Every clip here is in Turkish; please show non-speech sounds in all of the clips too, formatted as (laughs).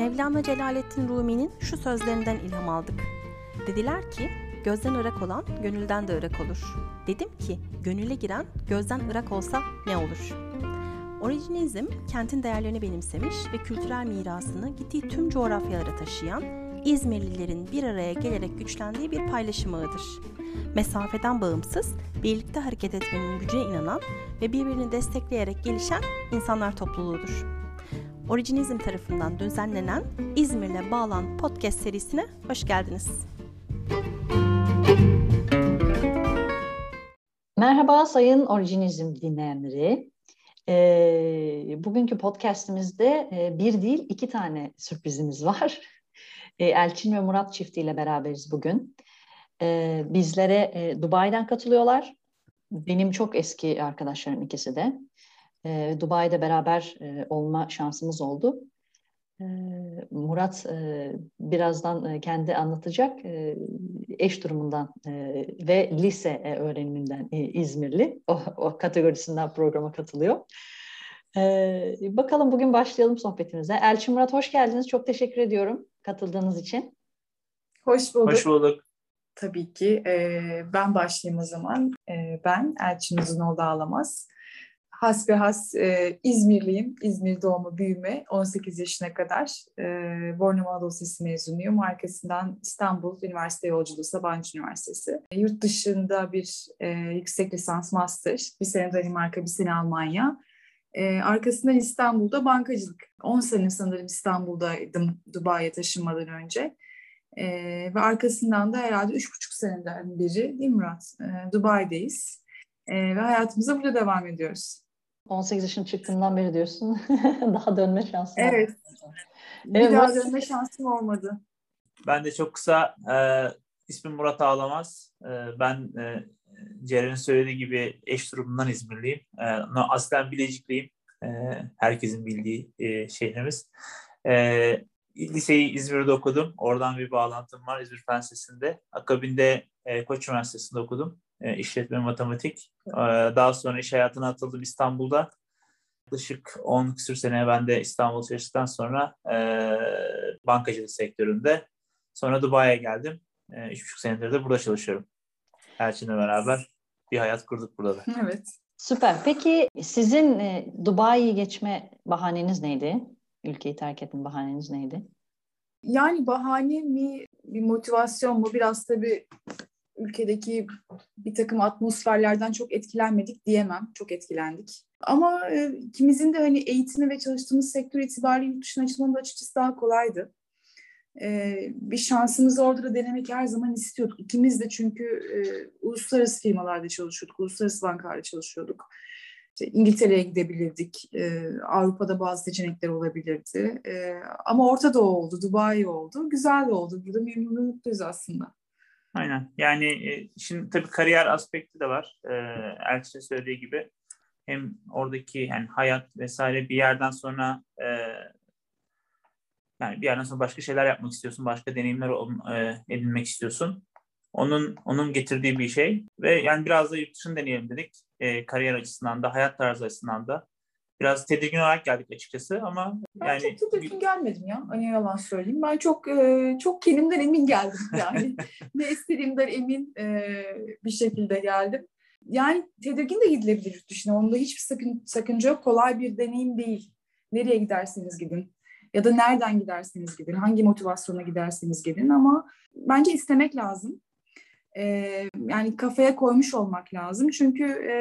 Mevlana Celaleddin Rumi'nin şu sözlerinden ilham aldık. Dediler ki, gözden ırak olan gönülden de ırak olur. Dedim ki, gönüle giren gözden ırak olsa ne olur? Orijinizm, kentin değerlerini benimsemiş ve kültürel mirasını gittiği tüm coğrafyalara taşıyan, İzmirlilerin bir araya gelerek güçlendiği bir paylaşım ağıdır. Mesafeden bağımsız, birlikte hareket etmenin gücüne inanan ve birbirini destekleyerek gelişen insanlar topluluğudur. Orijinizm tarafından düzenlenen İzmir'le Bağlan podcast serisine hoş geldiniz. Merhaba sayın Orijinizm dinleyenleri. E, bugünkü podcastimizde e, bir değil iki tane sürprizimiz var. (laughs) E, Elçin ve Murat çiftiyle beraberiz bugün. E, bizlere e, Dubai'den katılıyorlar. Benim çok eski arkadaşlarım ikisi de. E, Dubai'de beraber e, olma şansımız oldu. E, Murat e, birazdan e, kendi anlatacak. E, eş durumundan e, ve lise e, öğreniminden e, İzmirli. O, o kategorisinden programa katılıyor. Bakalım bugün başlayalım sohbetimize. Elçin Murat hoş geldiniz. Çok teşekkür ediyorum katıldığınız için. Hoş bulduk. Hoş bulduk. Tabii ki. Ben başlayayım o zaman. E, ben Elçin Uzunoğlu Ağlamaz. Hasbihas e, İzmirliyim. İzmir doğumu büyüme. 18 yaşına kadar e, Bornova Anadolu mezunuyum. Arkasından İstanbul Üniversite Yolculuğu Sabancı Üniversitesi. E, yurt dışında bir e, yüksek lisans master. Bir sene Danimarka, bir sene Almanya. E, arkasından İstanbul'da bankacılık. 10 sene sanırım İstanbul'daydım Dubai'ye taşınmadan önce. E, ve arkasından da herhalde üç buçuk seneden beri değil mi Murat? E, Dubai'deyiz. E, ve hayatımıza burada devam ediyoruz. 18 yaşın çıktığından beri diyorsun. (laughs) daha dönme şansın Evet. Bir evet, daha dönme şansım olmadı. Ben de çok kısa e, ismim Murat Ağlamaz. E, ben e, Ceren'in söylediği gibi eş durumundan İzmirliyim. E, aslen Bilecikliyim. E, herkesin bildiği e, şehrimiz. E, liseyi İzmir'de okudum. Oradan bir bağlantım var İzmir Fen Lisesi'nde. Akabinde e, Koç Üniversitesi'nde okudum. E, işletme matematik. E, daha sonra iş hayatına atıldım İstanbul'da. Yaklaşık 10 küsur sene ben de İstanbul çalıştıktan sonra e, bankacılık sektöründe. Sonra Dubai'ye geldim. E, üç buçuk senedir de burada çalışıyorum. Elçin'le beraber bir hayat kurduk burada da. (laughs) Evet. Süper. Peki sizin e, Dubai'yi geçme bahaneniz neydi? Ülkeyi terk etme bahaneniz neydi? Yani bahane mi, bir motivasyon mu? Biraz tabii ülkedeki bir takım atmosferlerden çok etkilenmedik diyemem. Çok etkilendik. Ama e, ikimizin de hani eğitimi ve çalıştığımız sektör itibariyle yurt dışına açılmanın da açıkçası daha kolaydı. E, bir şansımızı orada da denemek her zaman istiyorduk. İkimiz de çünkü e, uluslararası firmalarda çalışıyorduk, uluslararası bankalarda çalışıyorduk. İşte İngiltere'ye gidebilirdik, e, Avrupa'da bazı seçenekler olabilirdi. E, ama Orta Doğu oldu, Dubai oldu, güzel de oldu. Burada memnun mutluyuz aslında. Aynen. Yani e, şimdi tabii kariyer aspekti de var. E, Elçin söylediği gibi. Hem oradaki yani hayat vesaire bir yerden sonra e, yani bir yerden sonra başka şeyler yapmak istiyorsun, başka deneyimler e, edinmek istiyorsun. Onun onun getirdiği bir şey ve yani biraz da yurt dışını deneyelim dedik. E, kariyer açısından da, hayat tarzı açısından da. Biraz tedirgin olarak geldik açıkçası ama ben yani... çok tedirgin gelmedim ya. Hani yalan söyleyeyim. Ben çok e, çok kendimden emin geldim (laughs) yani. ne istediğimden emin e, bir şekilde geldim. Yani tedirgin de gidilebilir yurt dışına. Onda hiçbir sakın, sakınca yok. Kolay bir deneyim değil. Nereye giderseniz gidin. Ya da nereden giderseniz gidin. Hangi motivasyona giderseniz gidin. Ama bence istemek lazım e, yani kafaya koymuş olmak lazım. Çünkü e,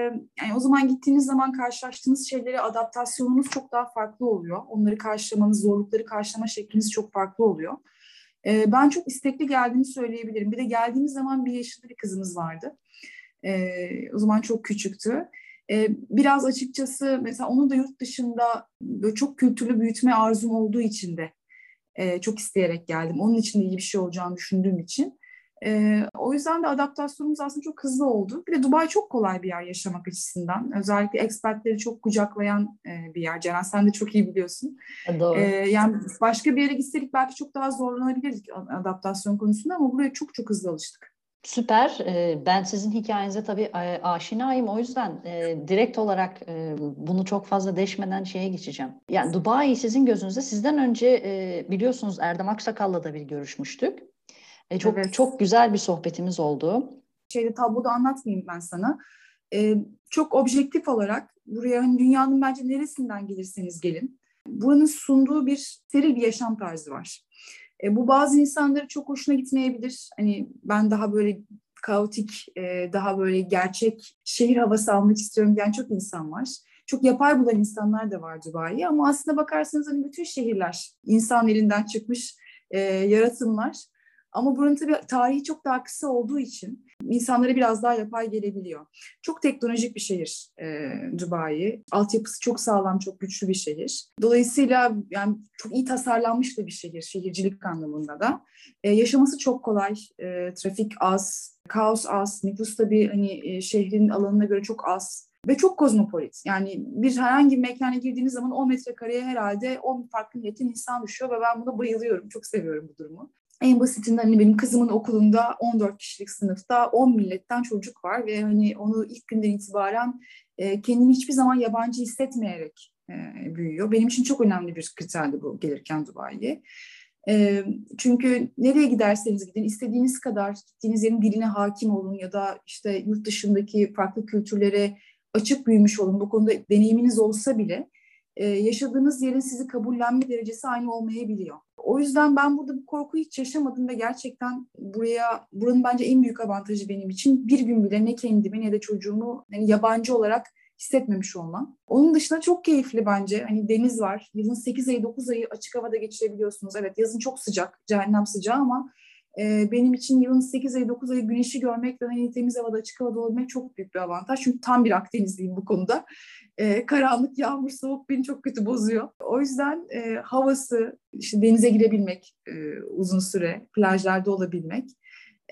yani o zaman gittiğiniz zaman karşılaştığınız şeylere adaptasyonunuz çok daha farklı oluyor. Onları karşılamanız, zorlukları karşılama şekliniz çok farklı oluyor. E, ben çok istekli geldiğimi söyleyebilirim. Bir de geldiğimiz zaman bir yaşında bir kızımız vardı. E, o zaman çok küçüktü. Biraz açıkçası mesela onu da yurt dışında böyle çok kültürlü büyütme arzum olduğu için de çok isteyerek geldim. Onun için de iyi bir şey olacağını düşündüğüm için. E, o yüzden de adaptasyonumuz aslında çok hızlı oldu. Bir de Dubai çok kolay bir yer yaşamak açısından. Özellikle expertleri çok kucaklayan e, bir yer. Ceren sen de çok iyi biliyorsun. Doğru. E, yani başka bir yere gitseydik belki çok daha zorlanabilirdik adaptasyon konusunda ama buraya çok çok hızlı alıştık. Süper. Ben sizin hikayenize tabii aşinayım. O yüzden direkt olarak bunu çok fazla deşmeden şeye geçeceğim. Yani Dubai sizin gözünüzde sizden önce biliyorsunuz Erdem Aksakal'la da bir görüşmüştük. Çok evet. çok güzel bir sohbetimiz oldu. Şeyde tabloda anlatmayayım ben sana. Çok objektif olarak buraya hani dünyanın bence neresinden gelirseniz gelin. Buranın sunduğu bir steril bir yaşam tarzı var. E, bu bazı insanları çok hoşuna gitmeyebilir. Hani ben daha böyle kaotik, e, daha böyle gerçek şehir havası almak istiyorum diyen çok insan var. Çok yapay bulan insanlar da var Dubai'ye ama aslında bakarsanız hani bütün şehirler insan elinden çıkmış e, yaratımlar. Ama buranın tabii tarihi çok daha kısa olduğu için insanlara biraz daha yapay gelebiliyor. Çok teknolojik bir şehir e, Dubai. Altyapısı çok sağlam, çok güçlü bir şehir. Dolayısıyla yani çok iyi tasarlanmış da bir şehir, şehircilik anlamında da. E, yaşaması çok kolay, e, trafik az, kaos az, nüfus tabii hani e, şehrin alanına göre çok az ve çok kozmopolit. Yani bir herhangi bir mekana girdiğiniz zaman 10 metrekareye herhalde 10 farklı milletin insan düşüyor ve ben buna bayılıyorum. Çok seviyorum bu durumu. En basitinden hani benim kızımın okulunda 14 kişilik sınıfta 10 milletten çocuk var ve hani onu ilk günden itibaren e, kendini hiçbir zaman yabancı hissetmeyerek e, büyüyor. Benim için çok önemli bir kriterdi bu gelirken Dubai'ye. E, çünkü nereye giderseniz gidin istediğiniz kadar gittiğiniz yerin diline hakim olun ya da işte yurt dışındaki farklı kültürlere açık büyümüş olun. Bu konuda deneyiminiz olsa bile e, yaşadığınız yerin sizi kabullenme derecesi aynı olmayabiliyor. O yüzden ben burada bu korkuyu hiç yaşamadım ve gerçekten buraya buranın bence en büyük avantajı benim için bir gün bile ne kendimi ne de çocuğumu yani yabancı olarak hissetmemiş olmam. Onun dışında çok keyifli bence. Hani deniz var. Yazın 8 ayı 9 ayı açık havada geçirebiliyorsunuz. Evet yazın çok sıcak, cehennem sıcağı ama e, benim için yılın 8 ayı 9 ayı güneşi görmek ve hani temiz havada açık havada olmak çok büyük bir avantaj. Çünkü tam bir Akdenizliyim bu konuda. E, karanlık, yağmur, soğuk beni çok kötü bozuyor. O yüzden e, havası, işte denize girebilmek e, uzun süre, plajlarda olabilmek,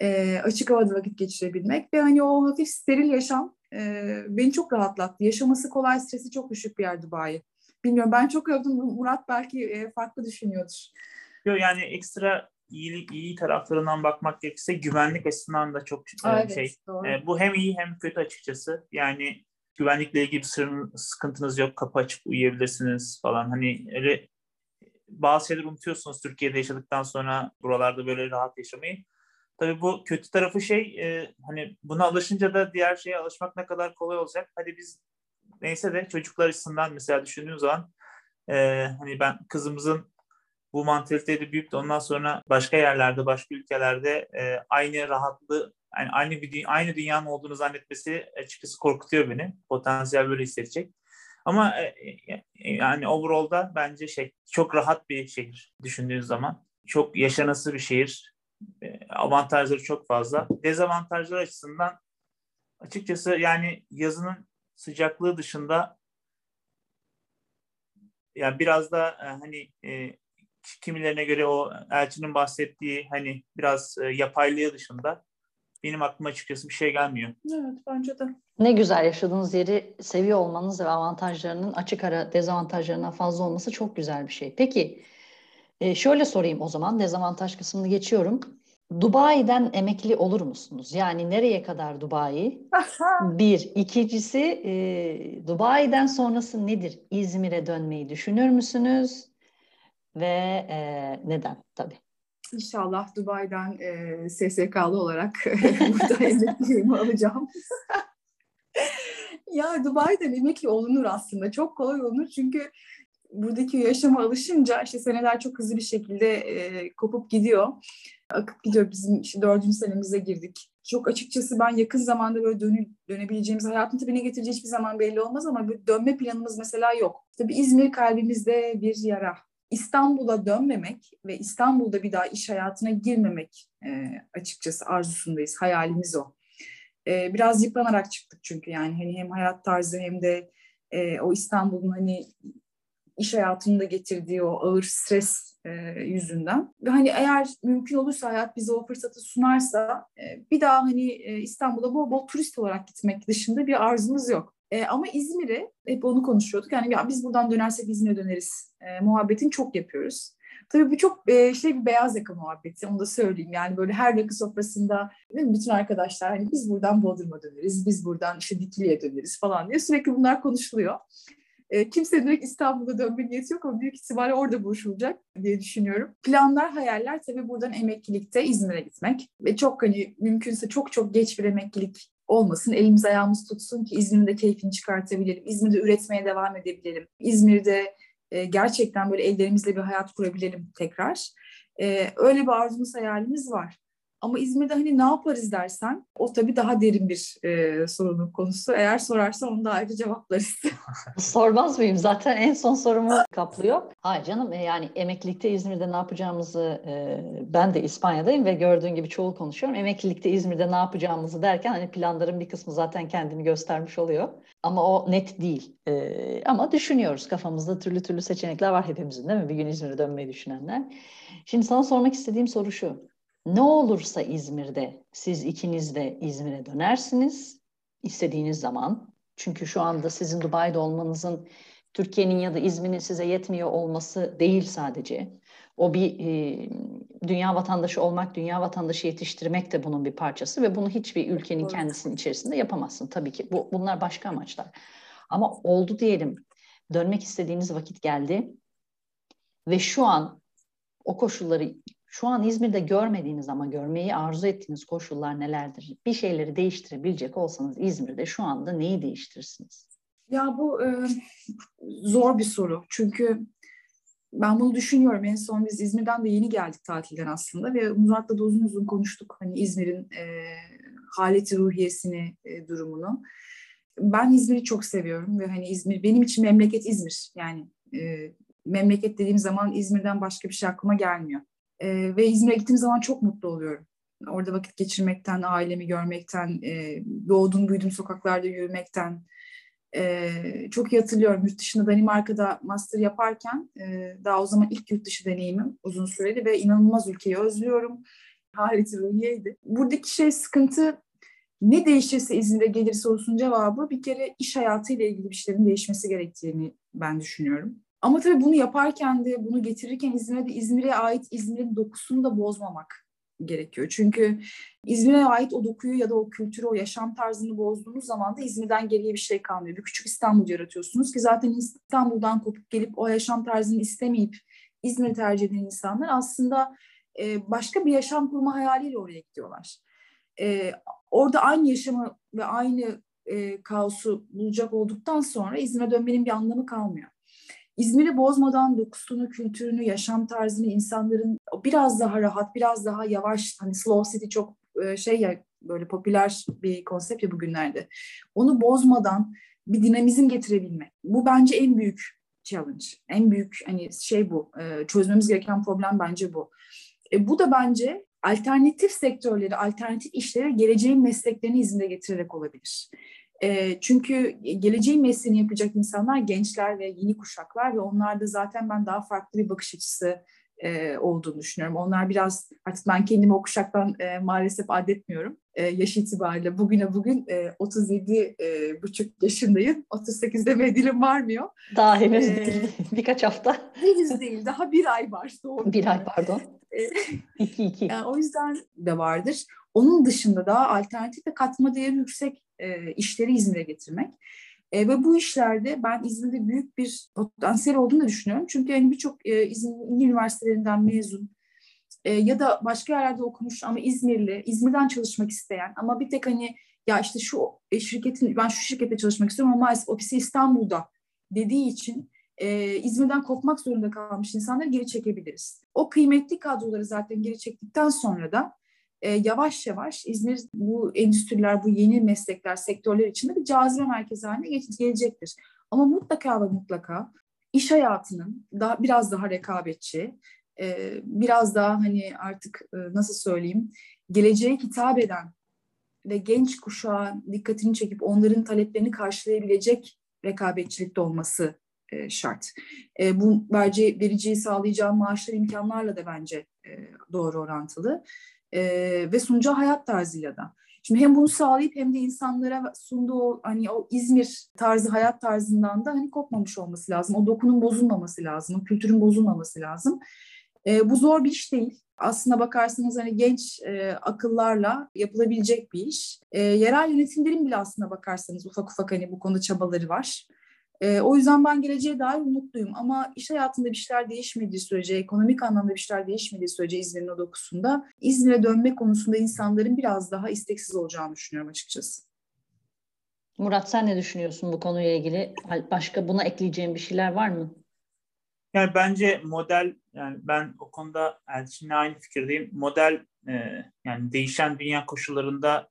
e, açık havada vakit geçirebilmek ve hani o hafif steril yaşam e, beni çok rahatlattı. Yaşaması kolay, stresi çok düşük bir yer Dubai. Bilmiyorum ben çok övdüm. Murat belki e, farklı düşünüyordur. Yok yani ekstra iyi, iyi taraflarından bakmak gerekirse güvenlik açısından da çok e, evet, şey. Doğru. E, bu hem iyi hem kötü açıkçası. Yani güvenlikle ilgili bir sıkıntınız yok. Kapı açıp uyuyabilirsiniz falan. Hani öyle bazı şeyler unutuyorsunuz Türkiye'de yaşadıktan sonra buralarda böyle rahat yaşamayı. Tabii bu kötü tarafı şey e, hani buna alışınca da diğer şeye alışmak ne kadar kolay olacak. Hadi biz neyse de çocuklar açısından mesela düşündüğüm zaman e, hani ben kızımızın bu mantaliteyle büyüyüp de ondan sonra başka yerlerde, başka ülkelerde e, aynı rahatlığı, yani aynı bir aynı dünyanın olduğunu zannetmesi açıkçası korkutuyor beni. Potansiyel böyle hissedecek. Ama e, e, yani overall'da bence şey çok rahat bir şehir düşündüğünüz zaman. Çok yaşanası bir şehir. E, avantajları çok fazla. Dezavantajları açısından açıkçası yani yazının sıcaklığı dışında yani biraz da e, hani e, kimilerine göre o Elçin'in bahsettiği hani biraz e, yapaylığı dışında benim aklıma açıkçası bir şey gelmiyor. Evet bence de. Ne güzel yaşadığınız yeri seviyor olmanız ve avantajlarının açık ara dezavantajlarından fazla olması çok güzel bir şey. Peki e, şöyle sorayım o zaman dezavantaj kısmını geçiyorum. Dubai'den emekli olur musunuz? Yani nereye kadar Dubai? (laughs) bir. İkincisi e, Dubai'den sonrası nedir? İzmir'e dönmeyi düşünür müsünüz? Ve e, neden tabii. İnşallah Dubai'den e, SSK'lı olarak (laughs) burada emekliliğimi alacağım. (laughs) ya Dubai'den emekli olunur aslında. Çok kolay olunur çünkü buradaki yaşama alışınca işte seneler çok hızlı bir şekilde e, kopup gidiyor. Akıp gidiyor. Bizim işte dördüncü senemize girdik. Çok açıkçası ben yakın zamanda böyle dönü, dönebileceğimiz hayatın tabii ne getireceği hiçbir zaman belli olmaz ama bir dönme planımız mesela yok. Tabii İzmir kalbimizde bir yara. İstanbul'a dönmemek ve İstanbul'da bir daha iş hayatına girmemek e, açıkçası arzusundayız. Hayalimiz o. E, biraz yıpranarak çıktık çünkü yani hani hem hayat tarzı hem de e, o İstanbul'un hani iş hayatında getirdiği o ağır stres e, yüzünden. Ve hani eğer mümkün olursa hayat bize o fırsatı sunarsa e, bir daha hani e, İstanbul'a bol bol turist olarak gitmek dışında bir arzumuz yok. E, ama İzmir'e hep onu konuşuyorduk. Yani ya biz buradan dönersek İzmir'e döneriz. E, muhabbetin çok yapıyoruz. Tabii bu çok e, şey bir beyaz yaka muhabbeti onu da söyleyeyim. Yani böyle her rakı sofrasında bütün arkadaşlar hani biz buradan Bodrum'a döneriz, biz buradan işte Dikili'ye döneriz falan diye sürekli bunlar konuşuluyor. E, kimse direkt İstanbul'a dönme niyeti yok ama büyük ihtimalle orada buluşulacak diye düşünüyorum. Planlar, hayaller tabii buradan emeklilikte İzmir'e gitmek. Ve çok hani mümkünse çok çok geç bir emeklilik olmasın. Elimiz ayağımız tutsun ki İzmir'de keyfini çıkartabilelim. İzmir'de üretmeye devam edebilelim. İzmir'de e, gerçekten böyle ellerimizle bir hayat kurabilelim tekrar. E, öyle bir arzumuz, hayalimiz var. Ama İzmir'de hani ne yaparız dersen o tabii daha derin bir e, sorunun konusu. Eğer sorarsan onu da ayrı cevaplarız. (laughs) Sormaz mıyım? Zaten en son sorumu kaplıyor. Hayır canım e, yani emeklilikte İzmir'de ne yapacağımızı e, ben de İspanya'dayım ve gördüğün gibi çoğul konuşuyorum. Emeklilikte İzmir'de ne yapacağımızı derken hani planların bir kısmı zaten kendini göstermiş oluyor. Ama o net değil. E, ama düşünüyoruz. Kafamızda türlü türlü seçenekler var hepimizin değil mi? Bir gün İzmir'e dönmeyi düşünenler. Şimdi sana sormak istediğim soru şu. Ne olursa İzmir'de siz ikiniz de İzmir'e dönersiniz istediğiniz zaman. Çünkü şu anda sizin Dubai'de olmanızın Türkiye'nin ya da İzmir'in size yetmiyor olması değil sadece. O bir e, dünya vatandaşı olmak, dünya vatandaşı yetiştirmek de bunun bir parçası ve bunu hiçbir ülkenin evet. kendisinin içerisinde yapamazsın tabii ki. Bu, bunlar başka amaçlar. Ama oldu diyelim, dönmek istediğiniz vakit geldi ve şu an o koşulları şu an İzmir'de görmediğiniz ama görmeyi arzu ettiğiniz koşullar nelerdir? Bir şeyleri değiştirebilecek olsanız İzmir'de şu anda neyi değiştirirsiniz? Ya bu e, zor bir soru. Çünkü ben bunu düşünüyorum. En son biz İzmir'den de yeni geldik tatilden aslında ve Murat'la da uzun uzun konuştuk. Hani İzmir'in e, haleti ruhiyesini, e, durumunu. Ben İzmir'i çok seviyorum ve hani İzmir benim için memleket İzmir. Yani e, memleket dediğim zaman İzmir'den başka bir şey aklıma gelmiyor. E, ve İzmir'e gittiğim zaman çok mutlu oluyorum. Orada vakit geçirmekten, ailemi görmekten, e, doğduğum büyüdüğüm sokaklarda yürümekten. E, çok iyi hatırlıyorum yurt dışında Danimarka'da master yaparken e, daha o zaman ilk yurt dışı deneyimim uzun süreli ve inanılmaz ülkeyi özlüyorum. (laughs) Haleti ruhiyeydi. Buradaki şey sıkıntı ne değişirse İzmir'e gelir sorusunun cevabı bir kere iş hayatıyla ilgili bir şeylerin değişmesi gerektiğini ben düşünüyorum. Ama tabii bunu yaparken de bunu getirirken İzmir'e de İzmir'e ait İzmir'in dokusunu da bozmamak gerekiyor. Çünkü İzmir'e ait o dokuyu ya da o kültürü, o yaşam tarzını bozduğunuz zaman da İzmir'den geriye bir şey kalmıyor. Bir küçük İstanbul yaratıyorsunuz ki zaten İstanbul'dan kopup gelip o yaşam tarzını istemeyip İzmir'i tercih eden insanlar aslında başka bir yaşam kurma hayaliyle oraya gidiyorlar. Orada aynı yaşamı ve aynı kaosu bulacak olduktan sonra İzmir'e dönmenin bir anlamı kalmıyor. İzmir'i bozmadan dokusunu, kültürünü, yaşam tarzını insanların biraz daha rahat, biraz daha yavaş, hani slow city çok e, şey ya böyle popüler bir konsept ya bugünlerde. Onu bozmadan bir dinamizm getirebilmek. Bu bence en büyük challenge. En büyük hani şey bu. E, çözmemiz gereken problem bence bu. E, bu da bence alternatif sektörleri, alternatif işleri geleceğin mesleklerini izinde getirerek olabilir. E, çünkü geleceğin mesleğini yapacak insanlar gençler ve yeni kuşaklar ve onlarda zaten ben daha farklı bir bakış açısı e, olduğunu düşünüyorum. Onlar biraz artık ben kendimi o kuşaktan e, maalesef adetmiyorum. E, yaş itibariyle bugüne bugün e, 37 e, buçuk yaşındayım. 38'de medilim varmıyor. Daha henüz ee, değil. (laughs) Birkaç hafta. Henüz değil. Daha bir ay var. Doğru. Bir ay pardon. (laughs) iki iki. Yani o yüzden de vardır. Onun dışında daha alternatif ve katma değeri yüksek e, işleri İzmir'e getirmek. E, ve bu işlerde ben İzmir'de büyük bir potansiyel olduğunu düşünüyorum. Çünkü yani birçok e, İzmir üniversitelerinden mezun e, ya da başka yerlerde okumuş ama İzmirli, İzmir'den çalışmak isteyen ama bir tek hani ya işte şu e, şirketin, ben şu şirkette çalışmak istiyorum ama maalesef ofisi İstanbul'da dediği için e, İzmir'den kopmak zorunda kalmış insanları geri çekebiliriz. O kıymetli kadroları zaten geri çektikten sonra da e, yavaş yavaş İzmir bu endüstriler, bu yeni meslekler, sektörler içinde bir cazibe merkezi haline gelecektir. Ama mutlaka ve mutlaka iş hayatının daha biraz daha rekabetçi, e, biraz daha hani artık e, nasıl söyleyeyim, geleceğe hitap eden ve genç kuşağa dikkatini çekip onların taleplerini karşılayabilecek rekabetçilikte olması e, şart. E, bu bence vericiyi sağlayacağı maaşlar imkanlarla da bence e, doğru orantılı e, ve sunacağı hayat tarzıyla da. Şimdi hem bunu sağlayıp hem de insanlara sunduğu hani o İzmir tarzı hayat tarzından da hani kopmamış olması lazım. O dokunun bozulmaması lazım, o kültürün bozulmaması lazım. E, bu zor bir iş değil. Aslına bakarsanız hani genç e, akıllarla yapılabilecek bir iş. E, yerel yönetimlerin bile aslına bakarsanız ufak ufak hani bu konuda çabaları var. E, o yüzden ben geleceğe dair umutluyum ama iş hayatında bir şeyler değişmediği sürece, ekonomik anlamda bir şeyler değişmediği sürece İzmir'in o dokusunda İzmir'e dönmek konusunda insanların biraz daha isteksiz olacağını düşünüyorum açıkçası. Murat sen ne düşünüyorsun bu konuyla ilgili? Başka buna ekleyeceğin bir şeyler var mı? Yani bence model yani ben o konuda Elçin'le aynı fikirdeyim. Model e, yani değişen dünya koşullarında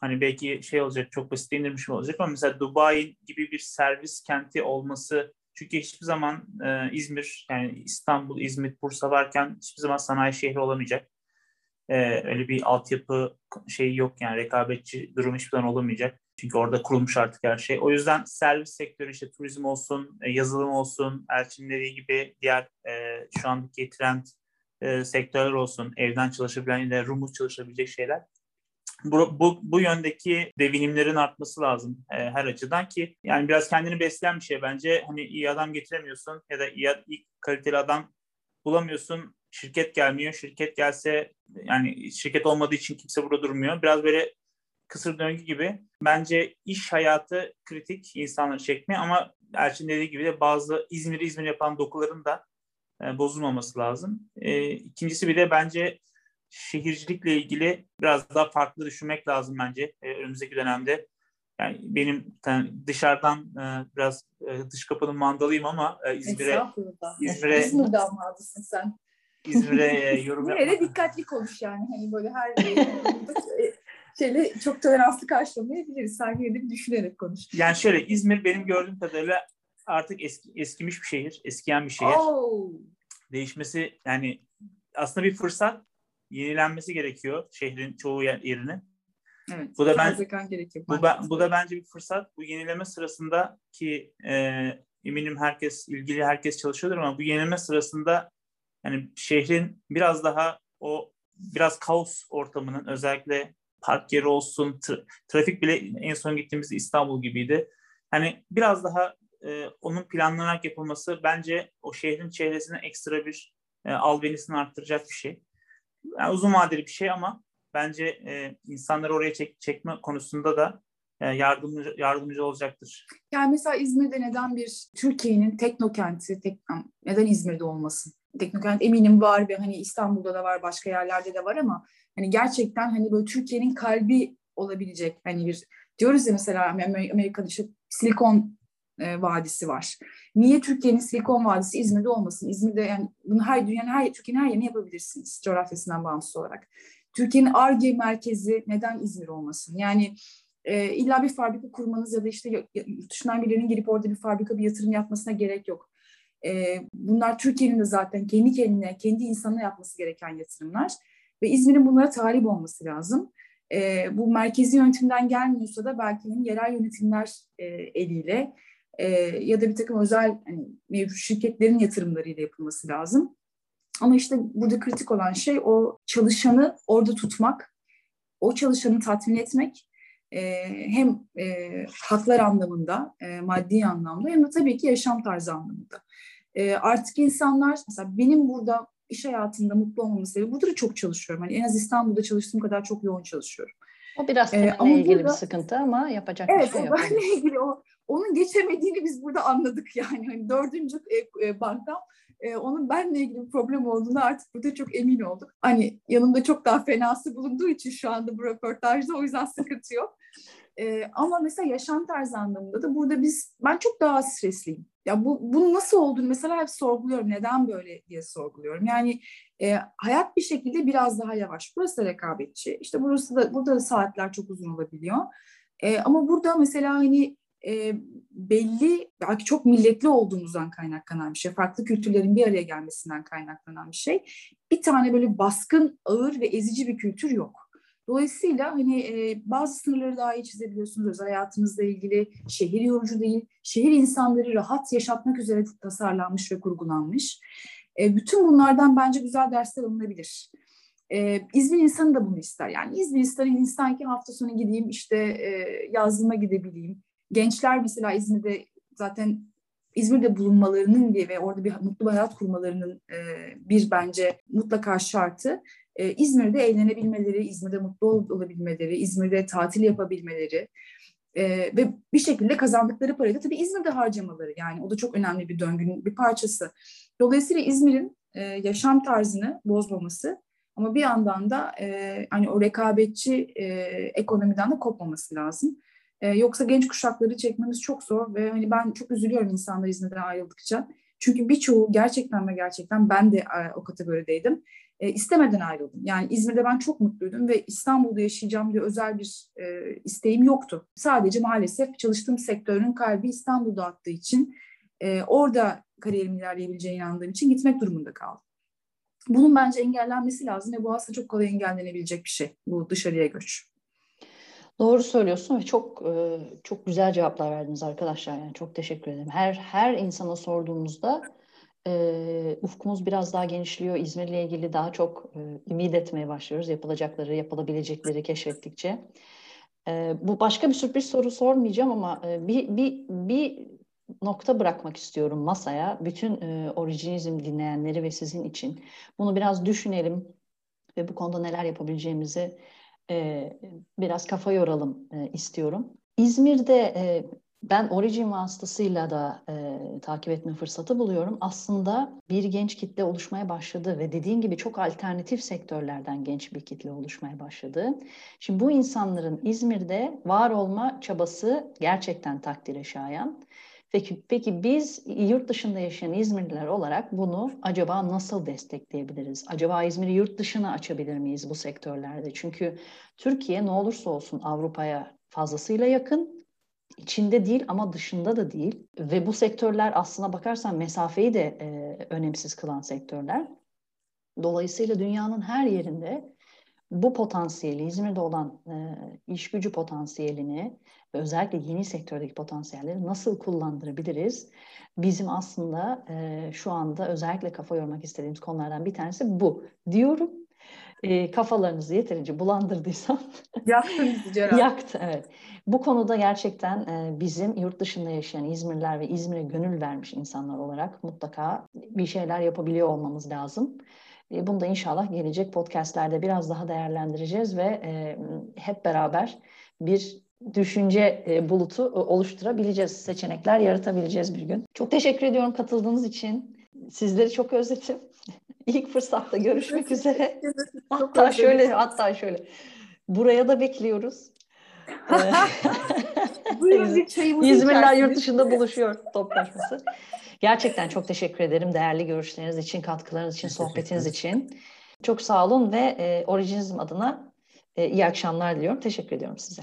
hani belki şey olacak çok basit indirmiş mi olacak ama mesela Dubai gibi bir servis kenti olması çünkü hiçbir zaman e, İzmir yani İstanbul, İzmit, Bursa varken hiçbir zaman sanayi şehri olamayacak. E, öyle bir altyapı şeyi yok yani rekabetçi durum hiçbir zaman olamayacak. Çünkü orada kurulmuş artık her şey. O yüzden servis sektörü işte turizm olsun, e, yazılım olsun, Elçin dediği gibi diğer e, şu andaki trend e, sektörler olsun, evden çalışabilen ya da remote çalışabilecek şeyler. Bu, bu, bu yöndeki devinimlerin artması lazım e, her açıdan ki yani biraz kendini besleyen bir şey bence. Hani iyi adam getiremiyorsun ya da iyi, iyi kaliteli adam bulamıyorsun. Şirket gelmiyor. Şirket gelse yani şirket olmadığı için kimse burada durmuyor. Biraz böyle kısır döngü gibi. Bence iş hayatı kritik insanları çekmiyor ama Elçin dediği gibi de bazı İzmir İzmir yapan dokuların da e, bozulmaması lazım. E, ikincisi bir de bence şehircilikle ilgili biraz daha farklı düşünmek lazım bence e, önümüzdeki dönemde. Yani benim yani dışarıdan e, biraz e, dış kapının mandalıyım ama e, İzmir'e İzmir'e İzmir damadısın sen. İzmir'e e, (laughs) yorum yapmak. Yine dikkatli konuş yani. Hani böyle her şeyle çok toleranslı karşılamayabiliriz. Sen yine bir düşünerek konuş. Yani şöyle İzmir benim gördüğüm kadarıyla artık eski, eskimiş bir şehir, eskiyen bir şehir. Oh. Değişmesi yani aslında bir fırsat yenilenmesi gerekiyor şehrin çoğu yerini. Evet. Bu da ben gerekiyor. Bu, ben, bu da bence bir fırsat. Bu yenileme sırasında ki e, eminim herkes ilgili herkes çalışıyordur ama bu yenileme sırasında yani şehrin biraz daha o biraz kaos ortamının özellikle park yeri olsun, tra- trafik bile en son gittiğimizde İstanbul gibiydi. Hani biraz daha e, onun planlanarak yapılması bence o şehrin çevresine ekstra bir e, albenisini arttıracak bir şey. Yani uzun vadeli bir şey ama bence e, insanları oraya çek, çekme konusunda da e, yardımcı, yardımcı olacaktır. Yani mesela İzmir'de neden bir Türkiye'nin teknokenti, tek, neden İzmir'de olmasın? Teknokent eminim var ve hani İstanbul'da da var, başka yerlerde de var ama hani gerçekten hani böyle Türkiye'nin kalbi olabilecek hani bir diyoruz ya mesela Amerika'da işte Silikon e, Vadisi var. Niye Türkiye'nin Silikon Vadisi İzmir'de olmasın? İzmir'de yani bunu her dünyanın her Türkiye'nin her yerini yapabilirsiniz coğrafyasından bağımsız olarak. Türkiye'nin ARGE merkezi neden İzmir olmasın? Yani e, illa bir fabrika kurmanız ya da işte dışından birilerinin gelip orada bir fabrika bir yatırım yapmasına gerek yok. E, bunlar Türkiye'nin de zaten kendi kendine, kendi insanına yapması gereken yatırımlar. Ve İzmir'in bunlara talip olması lazım. E, bu merkezi yönetimden gelmiyorsa da belki yerel yönetimler e, eliyle e, ya da bir takım özel hani, mevcut şirketlerin yatırımlarıyla yapılması lazım. Ama işte burada kritik olan şey o çalışanı orada tutmak, o çalışanı tatmin etmek e, hem e, haklar anlamında, e, maddi anlamda hem de tabii ki yaşam tarzı anlamında. E, artık insanlar, mesela benim burada iş hayatında mutlu olmamın sebebi, burada da çok çalışıyorum. Hani en az İstanbul'da çalıştığım kadar çok yoğun çalışıyorum. O biraz ee, seninle ilgili burada, bir sıkıntı ama yapacak evet, bir şey yok. Evet, ilgili o onun geçemediğini biz burada anladık yani. Hani dördüncü e, e, bankam e, onun benle ilgili bir problem olduğunu artık burada çok emin olduk. Hani yanımda çok daha fenası bulunduğu için şu anda bu röportajda o yüzden sıkıntı yok. Ama mesela yaşam tarzı anlamında da burada biz ben çok daha stresliyim. Ya bu bunun nasıl olduğunu mesela hep sorguluyorum. Neden böyle diye sorguluyorum. Yani e, hayat bir şekilde biraz daha yavaş. Burası da rekabetçi. İşte burası da burada da saatler çok uzun olabiliyor. E, ama burada mesela hani e, belli belki çok milletli olduğumuzdan kaynaklanan bir şey, farklı kültürlerin bir araya gelmesinden kaynaklanan bir şey. Bir tane böyle baskın, ağır ve ezici bir kültür yok. Dolayısıyla hani e, bazı sınırları daha iyi çizebiliyorsunuz özel hayatınızla ilgili. Şehir yorucu değil, şehir insanları rahat yaşatmak üzere tasarlanmış ve kurgulanmış. E, bütün bunlardan bence güzel dersler alınabilir. Ee, İzmir insanı da bunu ister. Yani İzmir ister insan ki hafta sonu gideyim işte e, yazlıma gidebileyim, Gençler mesela İzmir'de zaten İzmir'de bulunmalarının ve orada bir mutlu bir hayat kurmalarının e, bir bence mutlaka şartı e, İzmir'de eğlenebilmeleri, İzmir'de mutlu olabilmeleri, İzmir'de tatil yapabilmeleri e, ve bir şekilde kazandıkları parayı da tabii İzmir'de harcamaları yani o da çok önemli bir döngünün bir parçası. Dolayısıyla İzmir'in e, yaşam tarzını bozmaması ama bir yandan da e, hani o rekabetçi e, ekonomiden de kopmaması lazım. E, yoksa genç kuşakları çekmemiz çok zor ve hani ben çok üzülüyorum insanlar İzmir'den ayrıldıkça. Çünkü birçoğu gerçekten ve gerçekten ben de e, o kategorideydim. E, istemeden ayrıldım. Yani İzmir'de ben çok mutluydum ve İstanbul'da yaşayacağım diye özel bir e, isteğim yoktu. Sadece maalesef çalıştığım sektörün kalbi İstanbul'da attığı için e, orada kariyerimin ilerleyebileceğine inandığım için gitmek durumunda kaldım. Bunun bence engellenmesi lazım ve bu aslında çok kolay engellenebilecek bir şey bu dışarıya göç. Doğru söylüyorsun ve çok e, çok güzel cevaplar verdiniz arkadaşlar. Yani çok teşekkür ederim. Her her insana sorduğumuzda e, ufkumuz biraz daha genişliyor. İzmir'le ilgili daha çok e, ümit etmeye başlıyoruz. Yapılacakları, yapılabilecekleri keşfettikçe. E, bu başka bir sürpriz soru sormayacağım ama bir bir bir nokta bırakmak istiyorum masaya. Bütün e, orijinizm dinleyenleri ve sizin için. Bunu biraz düşünelim ve bu konuda neler yapabileceğimizi e, biraz kafa yoralım e, istiyorum. İzmir'de e, ben Origin vasıtasıyla da e, takip etme fırsatı buluyorum. Aslında bir genç kitle oluşmaya başladı ve dediğin gibi çok alternatif sektörlerden genç bir kitle oluşmaya başladı. Şimdi bu insanların İzmir'de var olma çabası gerçekten takdire şayan. Peki, peki biz yurt dışında yaşayan İzmirliler olarak bunu acaba nasıl destekleyebiliriz? Acaba İzmir'i yurt dışına açabilir miyiz bu sektörlerde? Çünkü Türkiye ne olursa olsun Avrupa'ya fazlasıyla yakın, içinde değil ama dışında da değil. Ve bu sektörler aslına bakarsan mesafeyi de e, önemsiz kılan sektörler. Dolayısıyla dünyanın her yerinde bu potansiyeli, İzmir'de olan e, iş gücü potansiyelini ve özellikle yeni sektördeki potansiyelleri nasıl kullandırabiliriz? Bizim aslında e, şu anda özellikle kafa yormak istediğimiz konulardan bir tanesi bu diyorum. E, kafalarınızı yeterince bulandırdıysam. (laughs) Yaktın bizi Ceren. Yaktı evet. Bu konuda gerçekten e, bizim yurt dışında yaşayan İzmirliler ve İzmir'e gönül vermiş insanlar olarak mutlaka bir şeyler yapabiliyor olmamız lazım. E, bunu da inşallah gelecek podcastlerde biraz daha değerlendireceğiz ve e, hep beraber bir düşünce e, bulutu oluşturabileceğiz, seçenekler yaratabileceğiz bir gün. Çok teşekkür ediyorum katıldığınız için. Sizleri çok özledim. (laughs) İlk fırsatta görüşmek üzere. hatta şöyle, hatta şöyle. Buraya da bekliyoruz. (laughs) Buyurun bir çayımızı İzmirler yurt dışında buluşuyor toplaşması. Gerçekten çok teşekkür ederim değerli görüşleriniz için, katkılarınız için, sohbetiniz için. Çok sağ olun ve e, Originizm adına e, iyi akşamlar diliyorum. Teşekkür ediyorum size.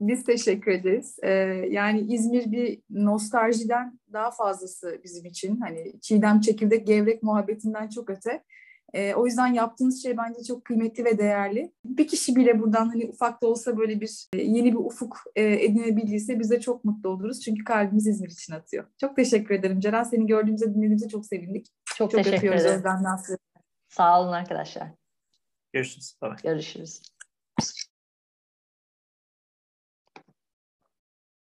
Biz teşekkür ederiz. Ee, yani İzmir bir nostaljiden daha fazlası bizim için. Hani çiğdem çekirdek gevrek muhabbetinden çok öte. E, o yüzden yaptığınız şey bence çok kıymetli ve değerli. Bir kişi bile buradan hani ufak da olsa böyle bir e, yeni bir ufuk e, edinebildiyse biz de çok mutlu oluruz. Çünkü kalbimiz İzmir için atıyor. Çok teşekkür ederim Ceren. Seni gördüğümüzde dinlediğimizde çok sevindik. Çok, çok teşekkür ederim. Sağ olun arkadaşlar. Görüşürüz. Bye. Görüşürüz.